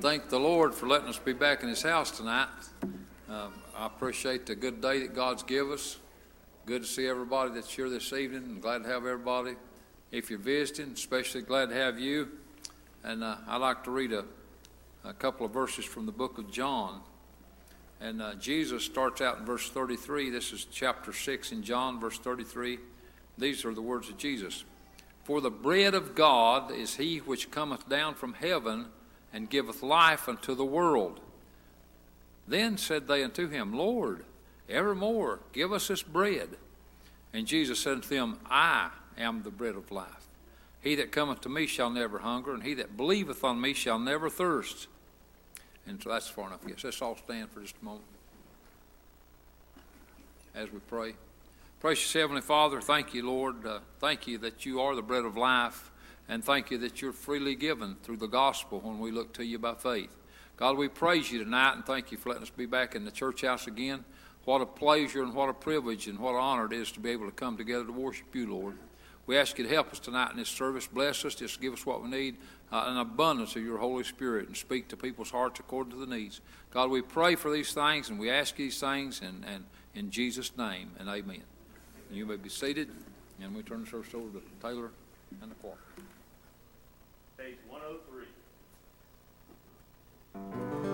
thank the Lord for letting us be back in His house tonight. Uh, I appreciate the good day that God's give us. Good to see everybody that's here this evening. I'm glad to have everybody. If you're visiting, especially glad to have you. And uh, I'd like to read a, a couple of verses from the book of John. And uh, Jesus starts out in verse 33. This is chapter 6 in John, verse 33. These are the words of Jesus. For the bread of God is he which cometh down from heaven and giveth life unto the world. Then said they unto him, Lord, evermore give us this bread. And Jesus said unto them, I am the bread of life. He that cometh to me shall never hunger, and he that believeth on me shall never thirst. And so that's far enough. Yes, let's all stand for just a moment as we pray. Precious Heavenly Father, thank you, Lord. Uh, thank you that you are the bread of life. And thank you that you're freely given through the gospel when we look to you by faith. God, we praise you tonight and thank you for letting us be back in the church house again. What a pleasure and what a privilege and what an honor it is to be able to come together to worship you, Lord. We ask you to help us tonight in this service. Bless us. Just give us what we need uh, an abundance of your Holy Spirit and speak to people's hearts according to the needs. God, we pray for these things and we ask these things and, and in Jesus' name and amen. You may be seated and we turn the service over to Taylor and the choir page 103.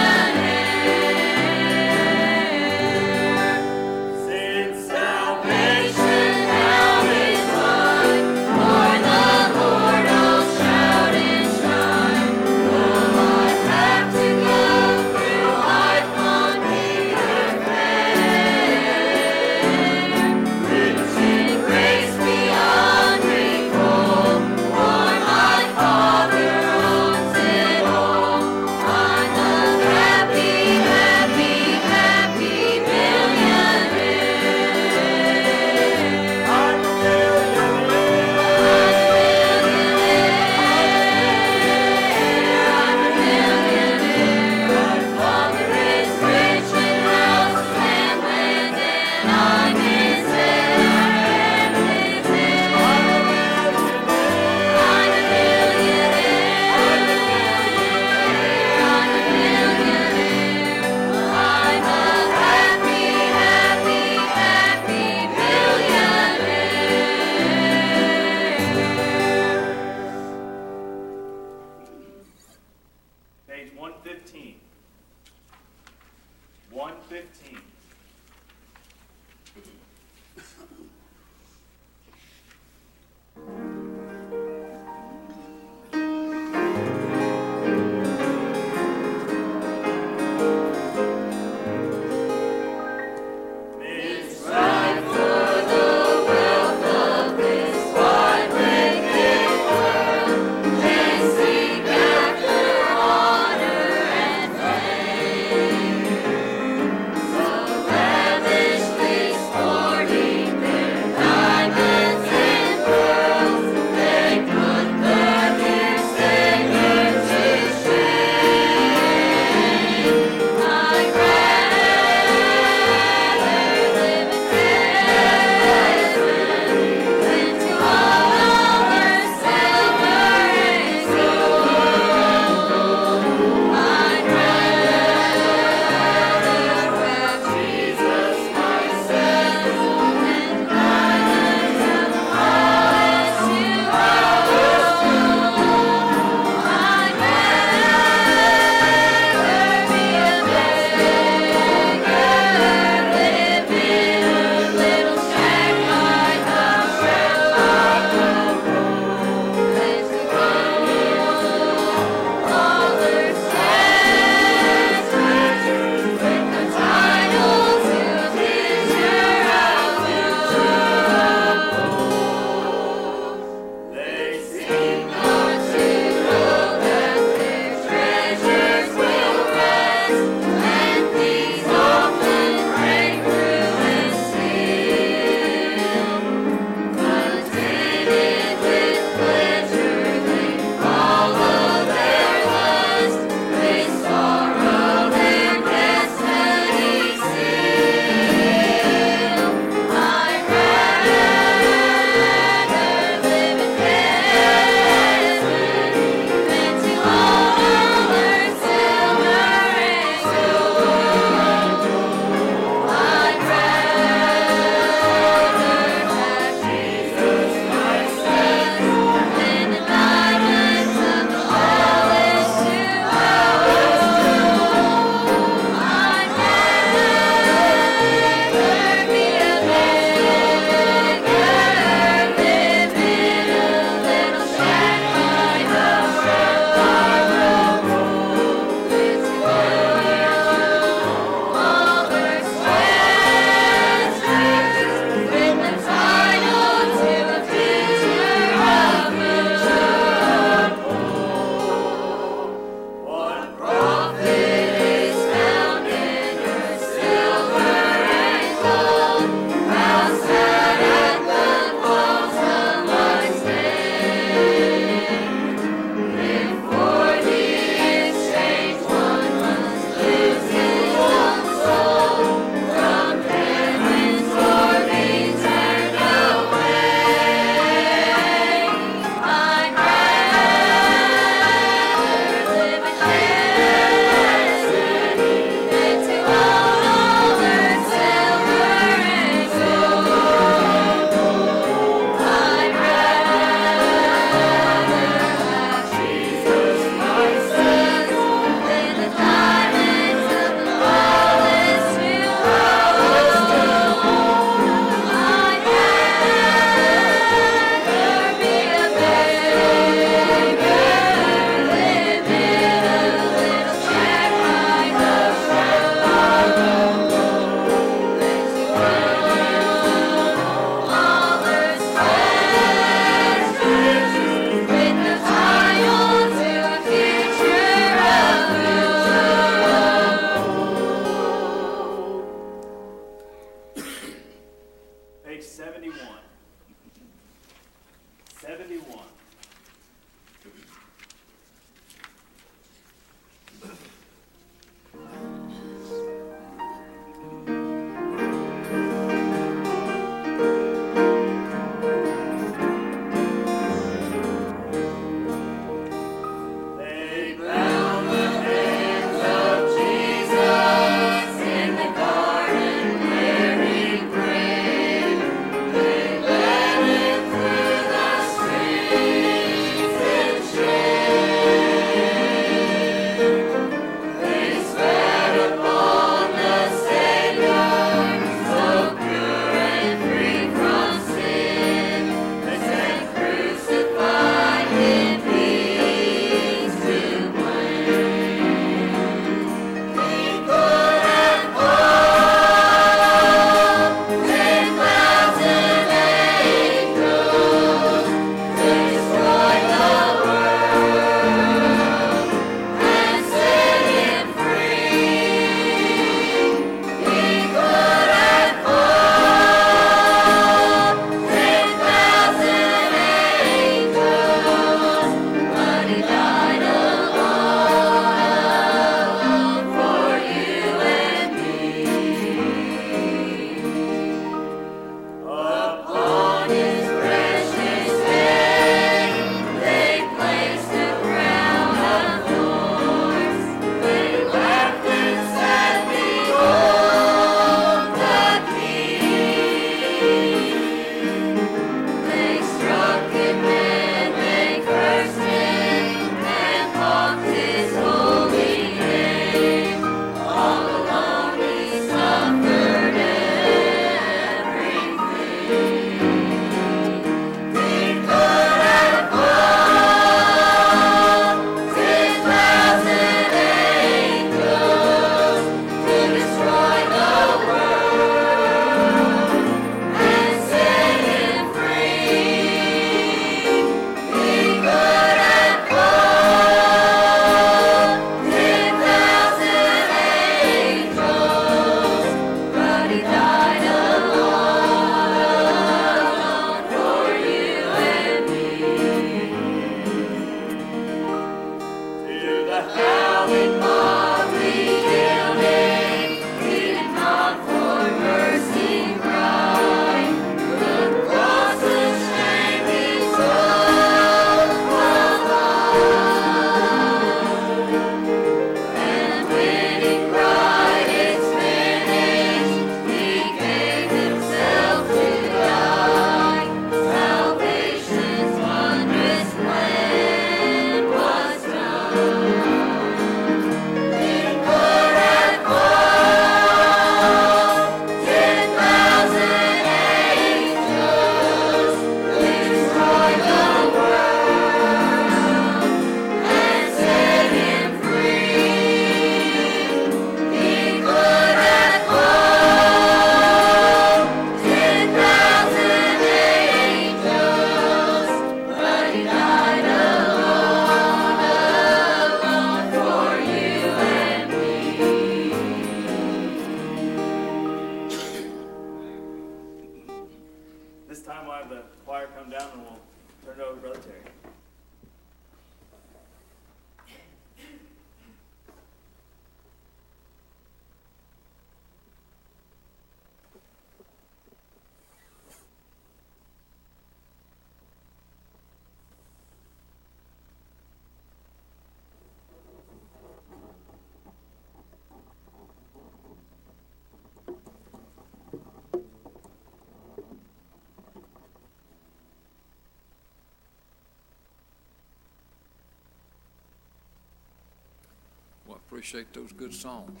Appreciate those good songs.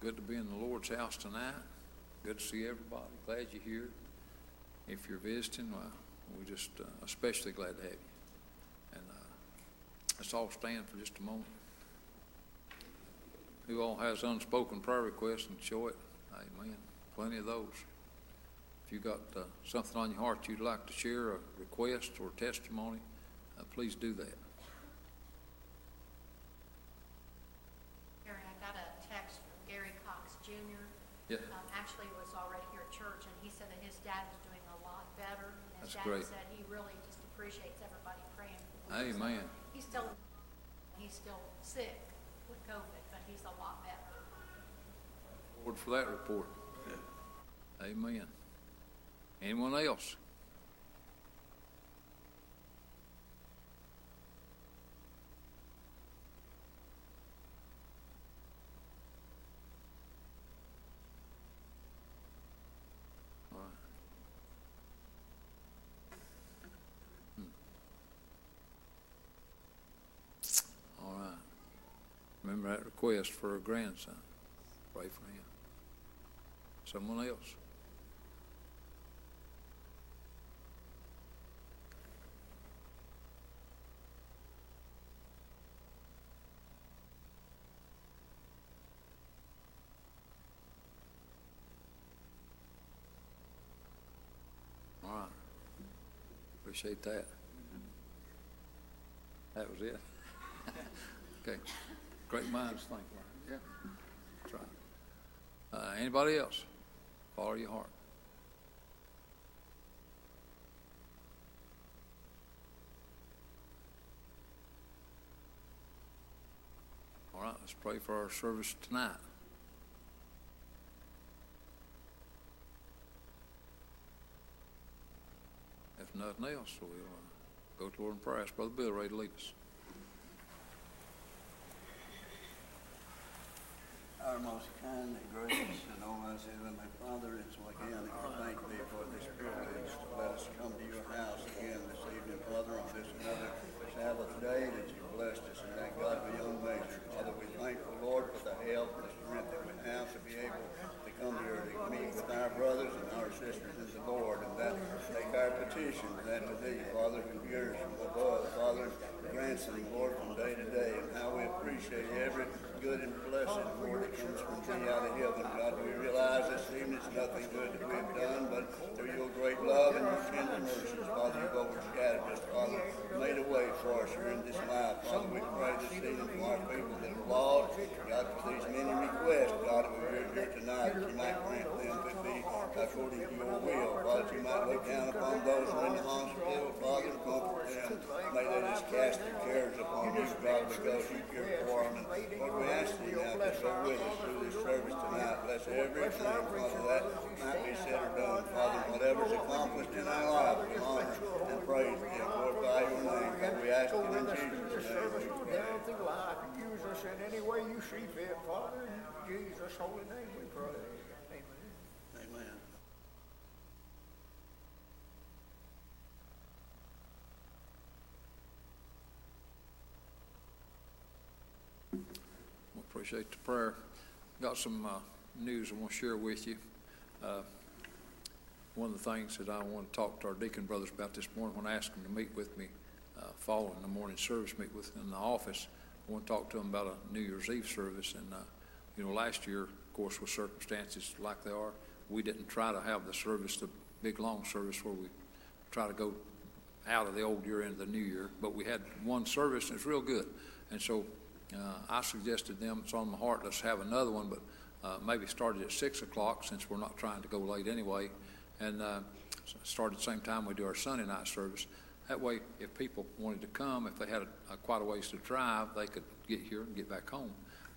Good to be in the Lord's house tonight. Good to see everybody. Glad you're here. If you're visiting, well, we're just uh, especially glad to have you. And uh, let's all stand for just a moment. Who all has unspoken prayer requests and show it? Amen. Plenty of those. If you've got uh, something on your heart you'd like to share, a request or testimony, uh, please do that. Gary, I got a text from Gary Cox Jr. Yeah. Um, actually was already here at church, and he said that his dad was doing a lot better. And his That's dad great. said he really just appreciates everybody praying for him. Amen. He's still, he's still sick with COVID, but he's a lot better. Lord for that report. Amen. Anyone else? All right. Hmm. All right. Remember that request for a grandson. Pray for him. Someone else. All right. Appreciate that. That was it. okay. Great minds think alike. Yeah. That's right. Uh, anybody else? Follow your heart. All right, let's pray for our service tonight. If nothing else, we'll uh, go to Lord in prayer. Ask Brother Bill ready to lead us. Our most kind and gracious and almighty heavenly Father, it's again we thank thee for this privilege to let us come to your house again this evening, Father, on this another Sabbath day that you blessed us in that God beyond measure. Father, we thank the Lord for the help and the strength that we have to be able to come here to meet with our brothers and our sisters in the Lord and that take our petitions that to thee, Father, who hears from above, Father, grants them, Lord, from day to day, and how we appreciate every good and blessed comes from thee out of heaven. God, we realize this evening it's nothing good that we have done, but through your great love and your tender mercies, Father, you've overshadowed us, Father, made a way for us here in this life. Father, we pray this evening for our people that are lost. God, for these many requests, God, that we're here tonight, that you might grant them to be according to your will. Father, that you might look down upon those who are in the hospital, Father, and comfort them. May they just cast their cares upon you, God, because you care for them. And Lord, we ask thee now to go with us through this service tonight. Bless everything, Father, that might be said or done. Father, whatever's accomplished in our lives, we honor and praise and glorify your name. God, we ask it in Jesus' name. down through life. Use us in any way you see fit, Father. In Jesus' holy name we pray. Amen. Amen. We appreciate the prayer. Got some uh, news I want to share with you. Uh, One of the things that I want to talk to our deacon brothers about this morning, when I asked them to meet with me uh, following the morning service, meet with them in the office, I want to talk to them about a New Year's Eve service. And, uh, you know, last year, of course, with circumstances like they are, we didn't try to have the service, the big, long service where we try to go out of the old year into the new year, but we had one service and it's real good. And so uh, I suggested them, it's on my heart, let's have another one, but uh, maybe start it at six o'clock since we're not trying to go late anyway. And uh, start at the same time we do our Sunday night service. That way, if people wanted to come, if they had a, a quite a ways to drive, they could get here and get back home.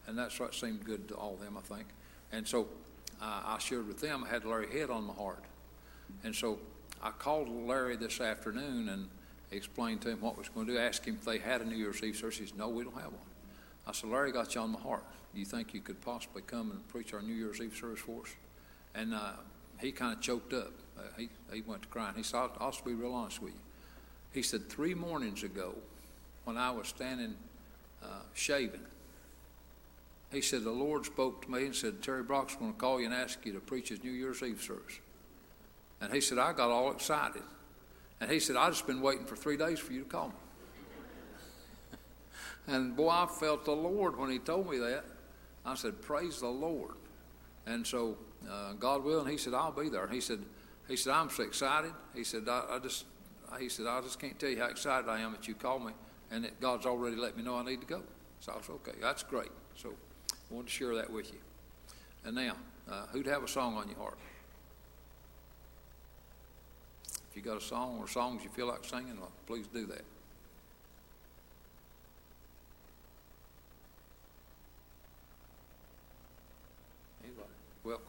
And that's what seemed good to all of them, I think. And so uh, I shared with them, I had Larry Head on my heart. And so I called Larry this afternoon and explained to him what was going to do, asked him if they had a New Year's Eve service. He said, no, we don't have one. I said, Larry got you on my heart. Do you think you could possibly come and preach our New Year's Eve service for us? And uh, he kind of choked up. Uh, he, he went to crying. He said, I'll, I'll be real honest with you. He said, three mornings ago, when I was standing uh, shaving, he said, the Lord spoke to me and said, Terry Brock's going to call you and ask you to preach his New Year's Eve service. And he said, I got all excited. And he said, I've just been waiting for three days for you to call me. And boy, I felt the Lord when he told me that. I said, Praise the Lord. And so, uh, God willing, he said, I'll be there. He said, he said, I'm so excited. He said, I, I just, he said, I just can't tell you how excited I am that you called me and that God's already let me know I need to go. So I said, okay, that's great. So I wanted to share that with you. And now, uh, who'd have a song on your heart? If you got a song or songs you feel like singing, well, please do that. Anybody? Welcome.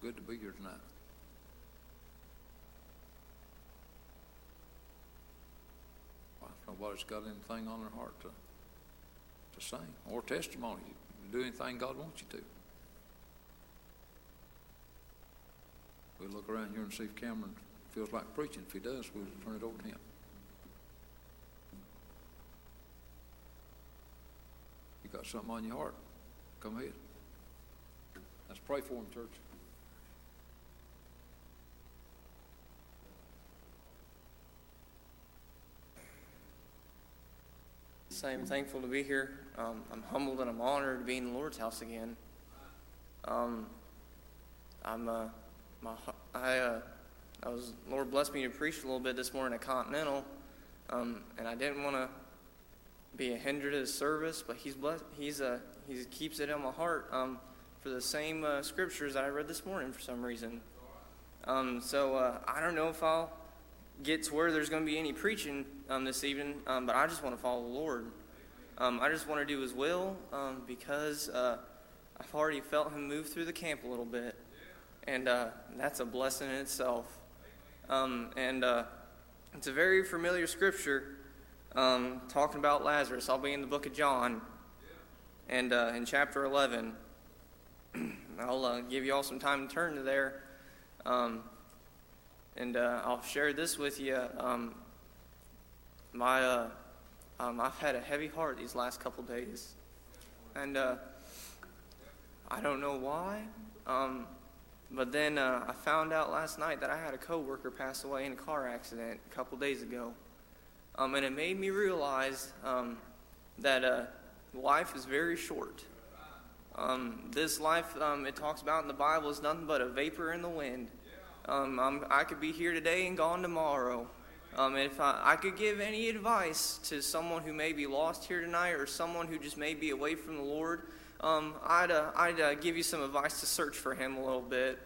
Good to be here tonight. Well, nobody's got anything on their heart to, to sing or testimony, do anything God wants you to. We'll look around here and see if Cameron feels like preaching. If he does, we'll turn it over to him. You got something on your heart? Come ahead. Let's pray for him, church. I'm thankful to be here. Um, I'm humbled and I'm honored to be in the Lord's house again. Um, I'm uh, my I uh, I was Lord blessed me to preach a little bit this morning at Continental, um, and I didn't want to be a hinder to the service, but He's blessed. He's uh, He keeps it in my heart um, for the same uh, scriptures that I read this morning for some reason. Um, so uh, I don't know if I'll get to where there's going to be any preaching um, this evening, um, but I just want to follow the Lord. Um, I just want to do His will um, because uh, I've already felt Him move through the camp a little bit, and uh, that's a blessing in itself. Um, and uh, it's a very familiar scripture talking about Lazarus. I'll be in the book of John, and uh, in chapter 11. I'll uh, give you all some time to turn to there. Um, and uh, I'll share this with you. Um, my, uh, um, I've had a heavy heart these last couple days, and uh, I don't know why. Um, but then uh, I found out last night that I had a coworker pass away in a car accident a couple days ago, um, and it made me realize um, that uh, life is very short. Um, this life, it talks about in the Bible, is nothing but a vapor in the wind. Um, i could be here today and gone tomorrow. Um, if I, I, could give any advice to someone who may be lost here tonight or someone who just may be away from the Lord, um, I'd, uh, I'd uh, give you some advice to search for Him a little bit.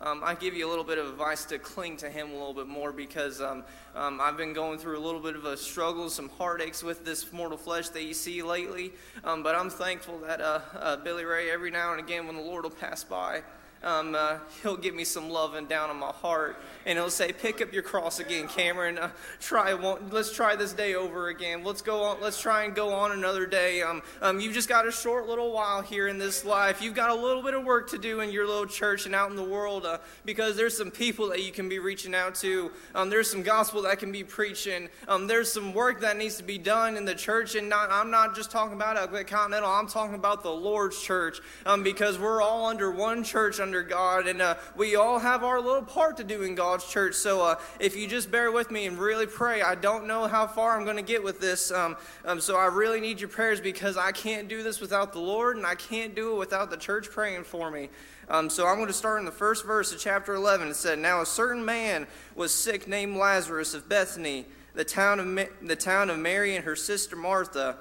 Um, I give you a little bit of advice to cling to Him a little bit more because um, um, I've been going through a little bit of a struggle, some heartaches with this mortal flesh that you see lately. Um, but I'm thankful that uh, uh, Billy Ray, every now and again, when the Lord will pass by, um, uh, he'll give me some love and down in my heart, and he'll say, "Pick up your cross again, Cameron. Uh, try one, let's try this day over again. Let's go on. Let's try and go on another day. Um, um, you've just got a short little while here in this life. You've got a little bit of work to do in your little church and out in the world, uh, because there's some people that you can be reaching out to. Um, there's some gospel that can be preaching. Um, there's some work that needs to be done in the church, and not, I'm not just talking about a Continental. I'm talking about the Lord's church, um, because we're all under one church." Under God, and uh, we all have our little part to do in God's church. So uh, if you just bear with me and really pray, I don't know how far I'm going to get with this. Um, um, so I really need your prayers because I can't do this without the Lord, and I can't do it without the church praying for me. Um, so I'm going to start in the first verse of chapter 11. It said, Now a certain man was sick named Lazarus of Bethany, the town of, Ma- the town of Mary and her sister Martha.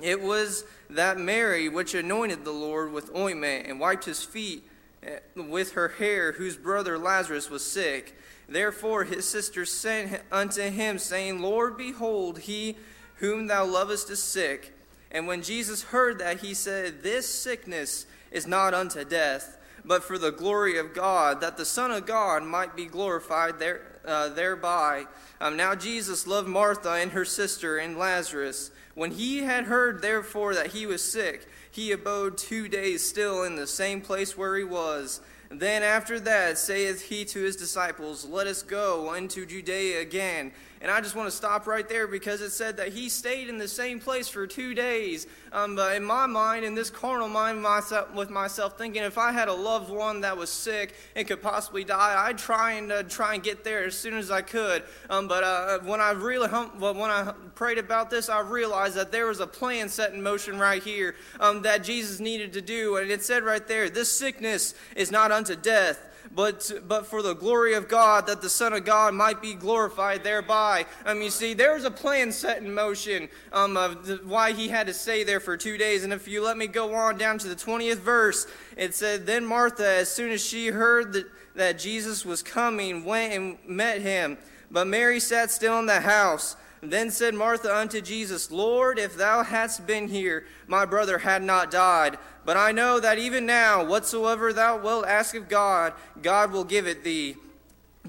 It was that Mary which anointed the Lord with ointment and wiped his feet Eh, with her hair, whose brother Lazarus was sick. Therefore his sisters sent unto him, saying, Lord, behold, he whom thou lovest is sick. And when Jesus heard that, he said, This sickness is not unto death, but for the glory of God, that the Son of God might be glorified there, uh, thereby. Um, now Jesus loved Martha and her sister and Lazarus. When he had heard, therefore, that he was sick, he abode two days still in the same place where he was. Then after that saith he to his disciples, Let us go unto Judea again. And I just want to stop right there because it said that he stayed in the same place for two days. Um, but in my mind, in this carnal mind myself, with myself, thinking if I had a loved one that was sick and could possibly die, I'd try and uh, try and get there as soon as I could. Um, but uh, when I really hum- when I prayed about this, I realized that there was a plan set in motion right here um, that Jesus needed to do, and it said right there, "This sickness is not unto death." But, but for the glory of God, that the Son of God might be glorified thereby. Um, you see, there was a plan set in motion um, of the, why he had to stay there for two days. And if you let me go on down to the 20th verse, it said, Then Martha, as soon as she heard that, that Jesus was coming, went and met him. But Mary sat still in the house. Then said Martha unto Jesus, Lord, if thou hadst been here, my brother had not died. But I know that even now, whatsoever thou wilt ask of God, God will give it thee.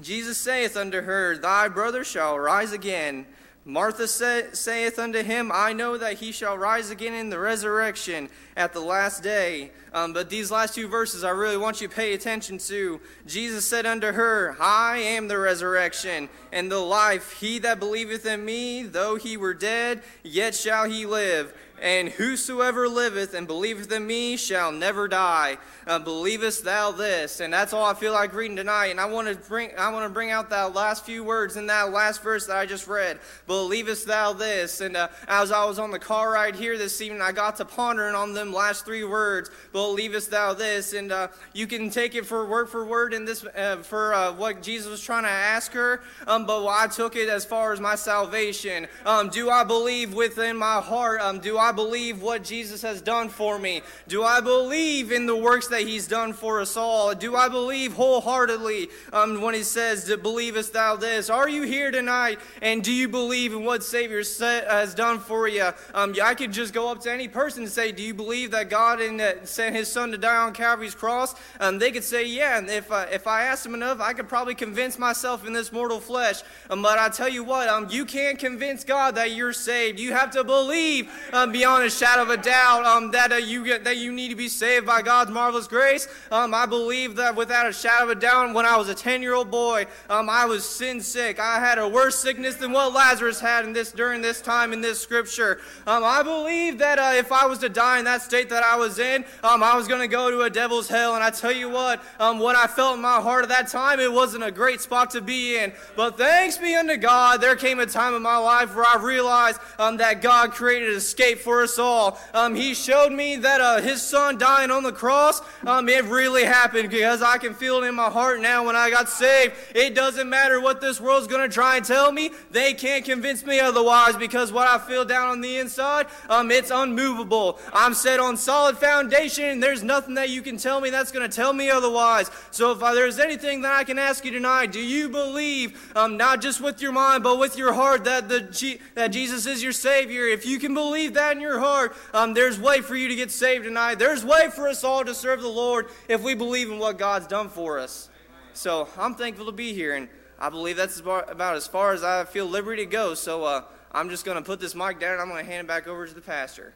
Jesus saith unto her, Thy brother shall rise again. Martha say, saith unto him, I know that he shall rise again in the resurrection at the last day. Um, but these last two verses I really want you to pay attention to. Jesus said unto her, I am the resurrection and the life. He that believeth in me, though he were dead, yet shall he live. And whosoever liveth and believeth in me shall never die. Uh, believest thou this? And that's all I feel like reading tonight. And I want to bring I want to bring out that last few words in that last verse that I just read. Believest thou this? And uh, as I was on the car ride here this evening, I got to pondering on them last three words. Believest thou this? And uh, you can take it for word for word in this uh, for uh, what Jesus was trying to ask her. Um, but I took it as far as my salvation. Um, do I believe within my heart? Um, do I I believe what Jesus has done for me? Do I believe in the works that He's done for us all? Do I believe wholeheartedly um, when He says, Believest thou this? Are you here tonight and do you believe in what Savior has done for you? Um, I could just go up to any person and say, Do you believe that God sent His Son to die on Calvary's cross? Um, they could say, Yeah. And if, uh, if I asked them enough, I could probably convince myself in this mortal flesh. Um, but I tell you what, um, you can't convince God that you're saved. You have to believe um, beyond a shadow of a doubt um, that uh, you get, that you need to be saved by God's marvelous grace. Um, I believe that without a shadow of a doubt, when I was a ten year old boy, um, I was sin sick. I had a worse sickness than what Lazarus had in this during this time in this scripture. Um, I believe that uh, if I was to die in that state that I was in, um, I was going to go to a devil's hell. And I tell you what, um, what I felt in my heart at that time, it wasn't a great spot to be in. But thanks be unto God, there came a time in my life where I realized that God created escape for for us all. Um, he showed me that uh, his son dying on the cross, um, it really happened because I can feel it in my heart now when I got saved. It doesn't matter what this world's going to try and tell me. They can't convince me otherwise because what I feel down on the inside, um, it's unmovable. I'm set on solid foundation and there's nothing that you can tell me that's going to tell me otherwise. So if there's anything that I can ask you tonight, do you believe, um, not just with your mind, but with your heart that, the, that Jesus is your Savior? If you can believe that in your heart, um, there's way for you to get saved tonight. There's way for us all to serve the Lord if we believe in what God's done for us. So I'm thankful to be here, and I believe that's about as far as I feel liberty to go. So uh, I'm just going to put this mic down, and I'm going to hand it back over to the pastor.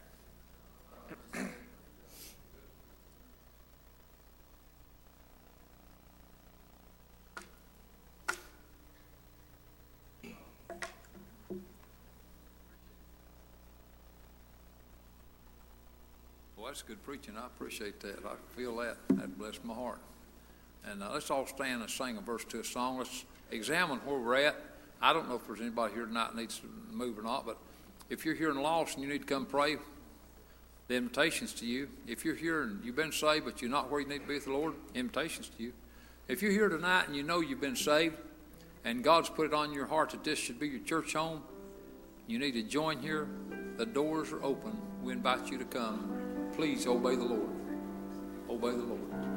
Well, that's good preaching. I appreciate that. I feel that. That blessed my heart. And uh, let's all stand and sing a verse to a song. Let's examine where we're at. I don't know if there's anybody here tonight needs to move or not, but if you're here and lost and you need to come pray, the invitation's to you. If you're here and you've been saved, but you're not where you need to be with the Lord, invitation's to you. If you're here tonight and you know you've been saved and God's put it on your heart that this should be your church home, you need to join here. The doors are open. We invite you to come please obey the Lord. Obey the Lord.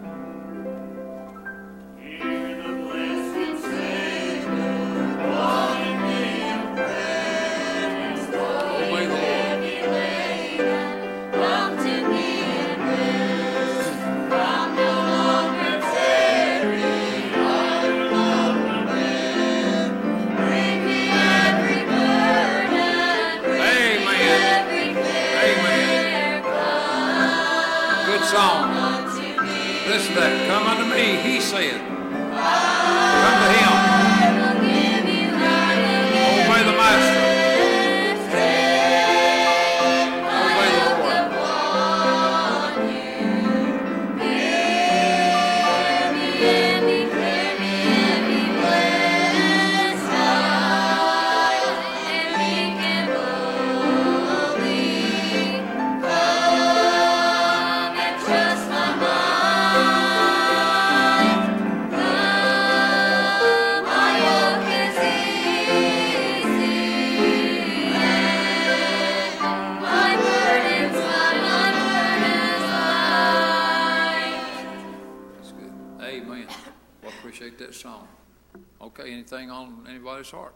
Okay, anything on anybody's heart?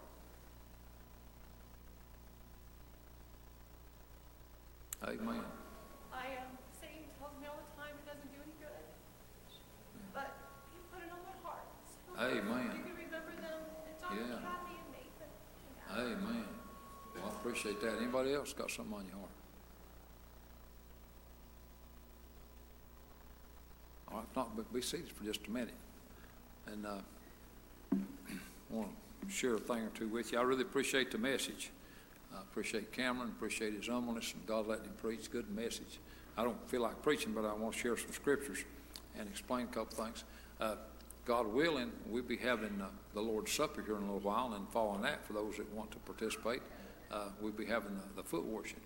Amen. I um, Satan tells me all the time it doesn't do any good. But you put it on my heart. So Amen. You can remember them and talk Yeah. Kathy and Nathan. Amen. Well, I appreciate that. Anybody else got something on your heart? All right, if not, but be seated for just a minute. And uh, want to share a thing or two with you. I really appreciate the message. I appreciate Cameron, appreciate his humbleness, and God letting him preach. Good message. I don't feel like preaching, but I want to share some scriptures and explain a couple things. Uh, God willing, we'll be having uh, the Lord's Supper here in a little while, and following that, for those that want to participate, uh, we'll be having the, the foot washing.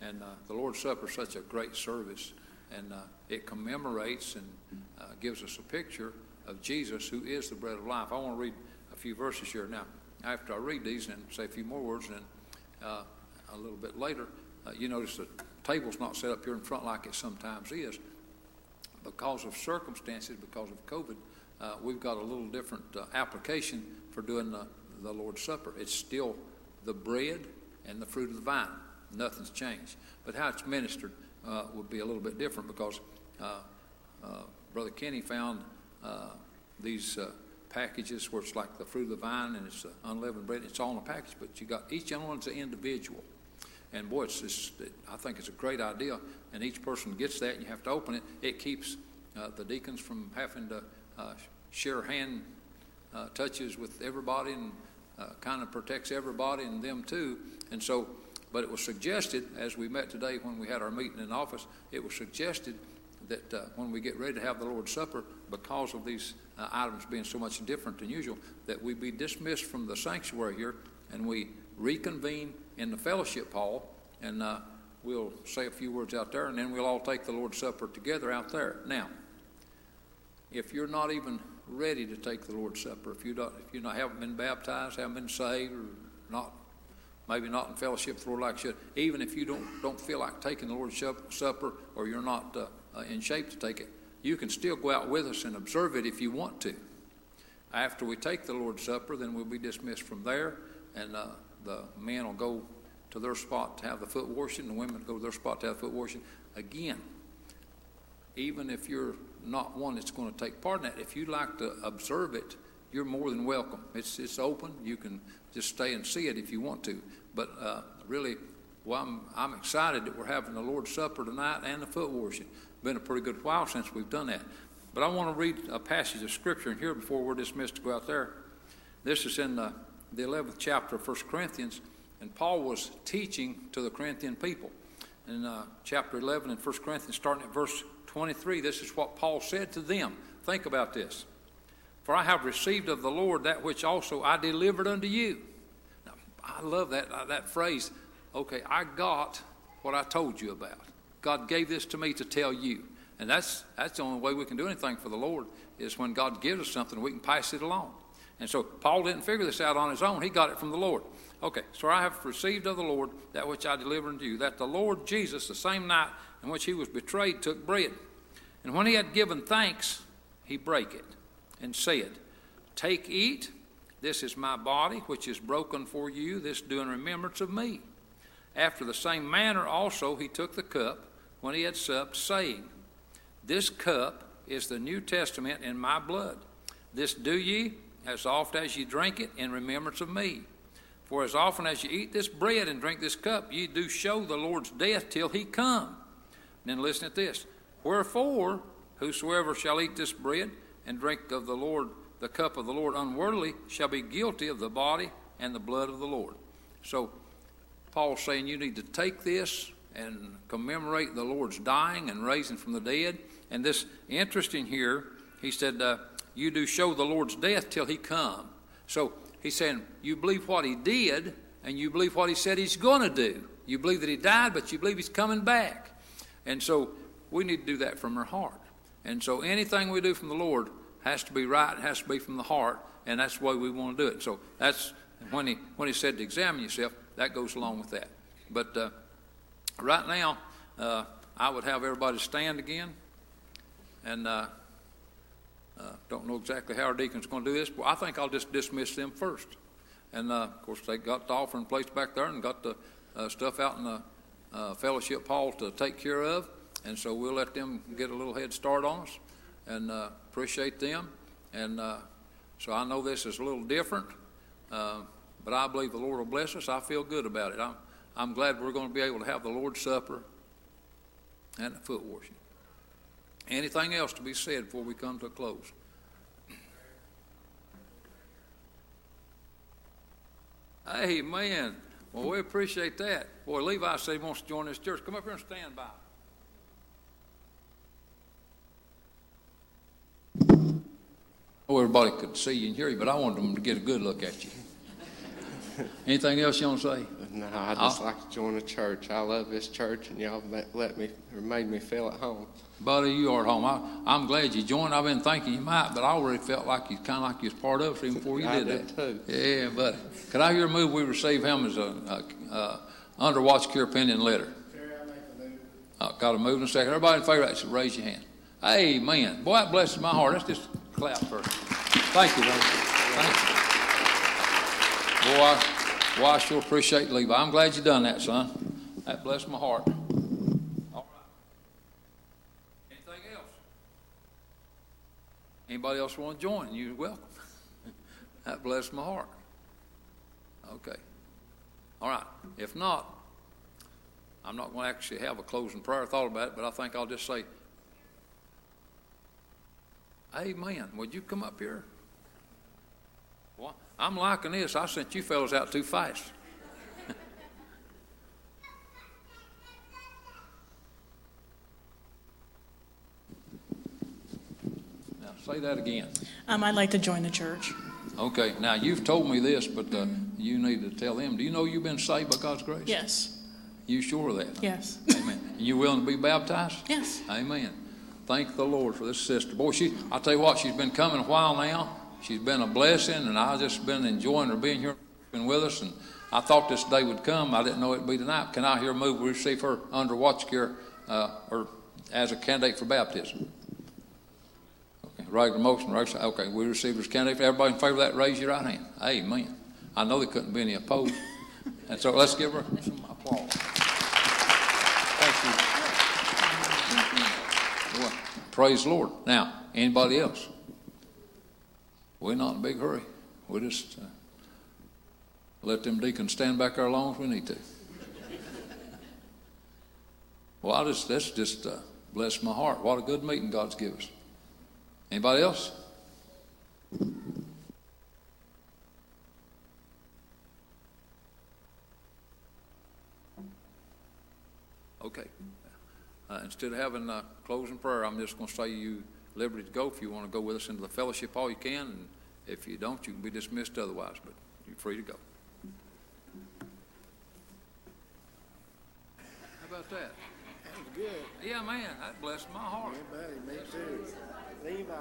And uh, the Lord's Supper is such a great service, and uh, it commemorates and uh, gives us a picture of Jesus, who is the bread of life. I want to read few verses here. Now, after I read these and say a few more words, and uh, a little bit later, uh, you notice the table's not set up here in front like it sometimes is. Because of circumstances, because of COVID, uh, we've got a little different uh, application for doing the, the Lord's Supper. It's still the bread and the fruit of the vine. Nothing's changed. But how it's ministered uh, would be a little bit different because uh, Brother Kenny found these packages where it's like the fruit of the vine and it's uh, unleavened bread. It's all in a package, but you got each one's an individual. And boy, it's just, it, I think it's a great idea. And each person gets that, and you have to open it. It keeps uh, the deacons from having to uh, share hand uh, touches with everybody, and uh, kind of protects everybody and them too. And so, but it was suggested as we met today when we had our meeting in office. It was suggested that uh, when we get ready to have the Lord's Supper, because of these uh, items being so much different than usual, that we be dismissed from the sanctuary here and we reconvene in the fellowship hall, and uh, we'll say a few words out there, and then we'll all take the Lord's Supper together out there. Now, if you're not even ready to take the Lord's Supper, if you don't, if you not, haven't been baptized, haven't been saved, or not, maybe not in fellowship with the Lord like you should, even if you don't don't feel like taking the Lord's Supper, or you're not uh, uh, in shape to take it, you can still go out with us and observe it if you want to. After we take the Lord's Supper, then we'll be dismissed from there, and uh, the men will go to their spot to have the foot washing, the women go to their spot to have foot washing. Again, even if you're not one that's going to take part in that, if you'd like to observe it, you're more than welcome. It's, it's open. You can just stay and see it if you want to. But uh, really, well, I'm, I'm excited that we're having the Lord's Supper tonight and the foot washing. Been a pretty good while since we've done that. But I want to read a passage of Scripture in here before we're dismissed to go out there. This is in the, the 11th chapter of 1 Corinthians, and Paul was teaching to the Corinthian people. In uh, chapter 11 in 1 Corinthians, starting at verse 23, this is what Paul said to them. Think about this. For I have received of the Lord that which also I delivered unto you. Now, I love that, uh, that phrase. Okay, I got what I told you about. God gave this to me to tell you. And that's, that's the only way we can do anything for the Lord is when God gives us something, we can pass it along. And so Paul didn't figure this out on his own. He got it from the Lord. Okay, so I have received of the Lord that which I delivered unto you, that the Lord Jesus, the same night in which he was betrayed, took bread. And when he had given thanks, he brake it and said, Take, eat, this is my body, which is broken for you, this do in remembrance of me. After the same manner also he took the cup when he had supped, saying, This cup is the New Testament in my blood. This do ye as oft as ye drink it in remembrance of me. For as often as ye eat this bread and drink this cup, ye do show the Lord's death till he come. Then listen at this. Wherefore, Whosoever shall eat this bread and drink of the Lord, the cup of the Lord unworthily, shall be guilty of the body and the blood of the Lord. So, Paul's saying you need to take this and commemorate the Lord's dying and raising from the dead. And this interesting here, he said, uh, "You do show the Lord's death till He come." So he's saying you believe what He did, and you believe what He said He's going to do. You believe that He died, but you believe He's coming back. And so we need to do that from our heart. And so anything we do from the Lord has to be right, has to be from the heart, and that's the way we want to do it. So that's when he when he said to examine yourself, that goes along with that. But uh, right now, uh, I would have everybody stand again, and uh, uh, don't know exactly how our deacon's going to do this, but I think I'll just dismiss them first. And uh, of course, they got the offering place back there and got the uh, stuff out in the uh, fellowship hall to take care of, and so we'll let them get a little head start on us, and uh, appreciate them. And uh, so I know this is a little different, but I believe the Lord will bless us. I feel good about it. I'm, I'm glad we're going to be able to have the Lord's Supper and the foot washing. Anything else to be said before we come to a close? Amen. Well, we appreciate that. Boy, Levi said he wants to join this church. Come up here and stand by. Oh, everybody could see you and hear you, but I wanted them to get a good look at you. Anything else you want to say? No, I just I'll- like to join the church. I love this church, and y'all let, let me or made me feel at home. Buddy, you are at home. I, I'm glad you joined. I've been thinking you might, but I already felt like you kind of like you was part of us even before you did did that. too. Yeah, buddy. Could I hear a move we receive him as a, a, a under watch care opinion letter? Uh, got a move in a second. Everybody in favor of that, raise your hand. Amen. Boy, that blesses my heart. Let's just clap for it. Thank you, buddy. Thank you. Boy, I, boy, I sure appreciate Levi. I'm glad you done that, son. That blessed my heart. All right. Anything else? Anybody else want to join? You're welcome. that blessed my heart. Okay. All right. If not, I'm not going to actually have a closing prayer. I thought about it, but I think I'll just say, Amen. Would you come up here? Well, I'm liking this. I sent you fellows out too fast. now, say that again. Um, I'd like to join the church. Okay, now you've told me this, but uh, you need to tell them. Do you know you've been saved by God's grace? Yes. You sure of that? Yes. Amen. And you willing to be baptized? Yes. Amen. Thank the Lord for this sister. Boy, she, I'll tell you what, she's been coming a while now. She's been a blessing, and I've just been enjoying her being here with us. And I thought this day would come. I didn't know it'd be tonight. Can I hear a move? We receive her under watch care uh, or as a candidate for baptism. Okay, regular motion. Regular, okay, we receive her as candidate. Everybody in favor of that, raise your right hand. Amen. I know there couldn't be any opposed. And so let's give her some applause. Thank you. Praise the Lord. Now, anybody else? We're not in a big hurry. We just uh, let them deacons stand back there as long as we need to. Well, I just that's just uh, bless my heart. What a good meeting God's given us. Anybody else? Okay. Uh, instead of having a closing prayer, I'm just going to say you liberty to go. If you want to go with us into the fellowship hall, you can. And if you don't, you can be dismissed otherwise. But you're free to go. How about that? That was good. Yeah, man, that blessed my heart. Yeah, buddy, me too. Levi.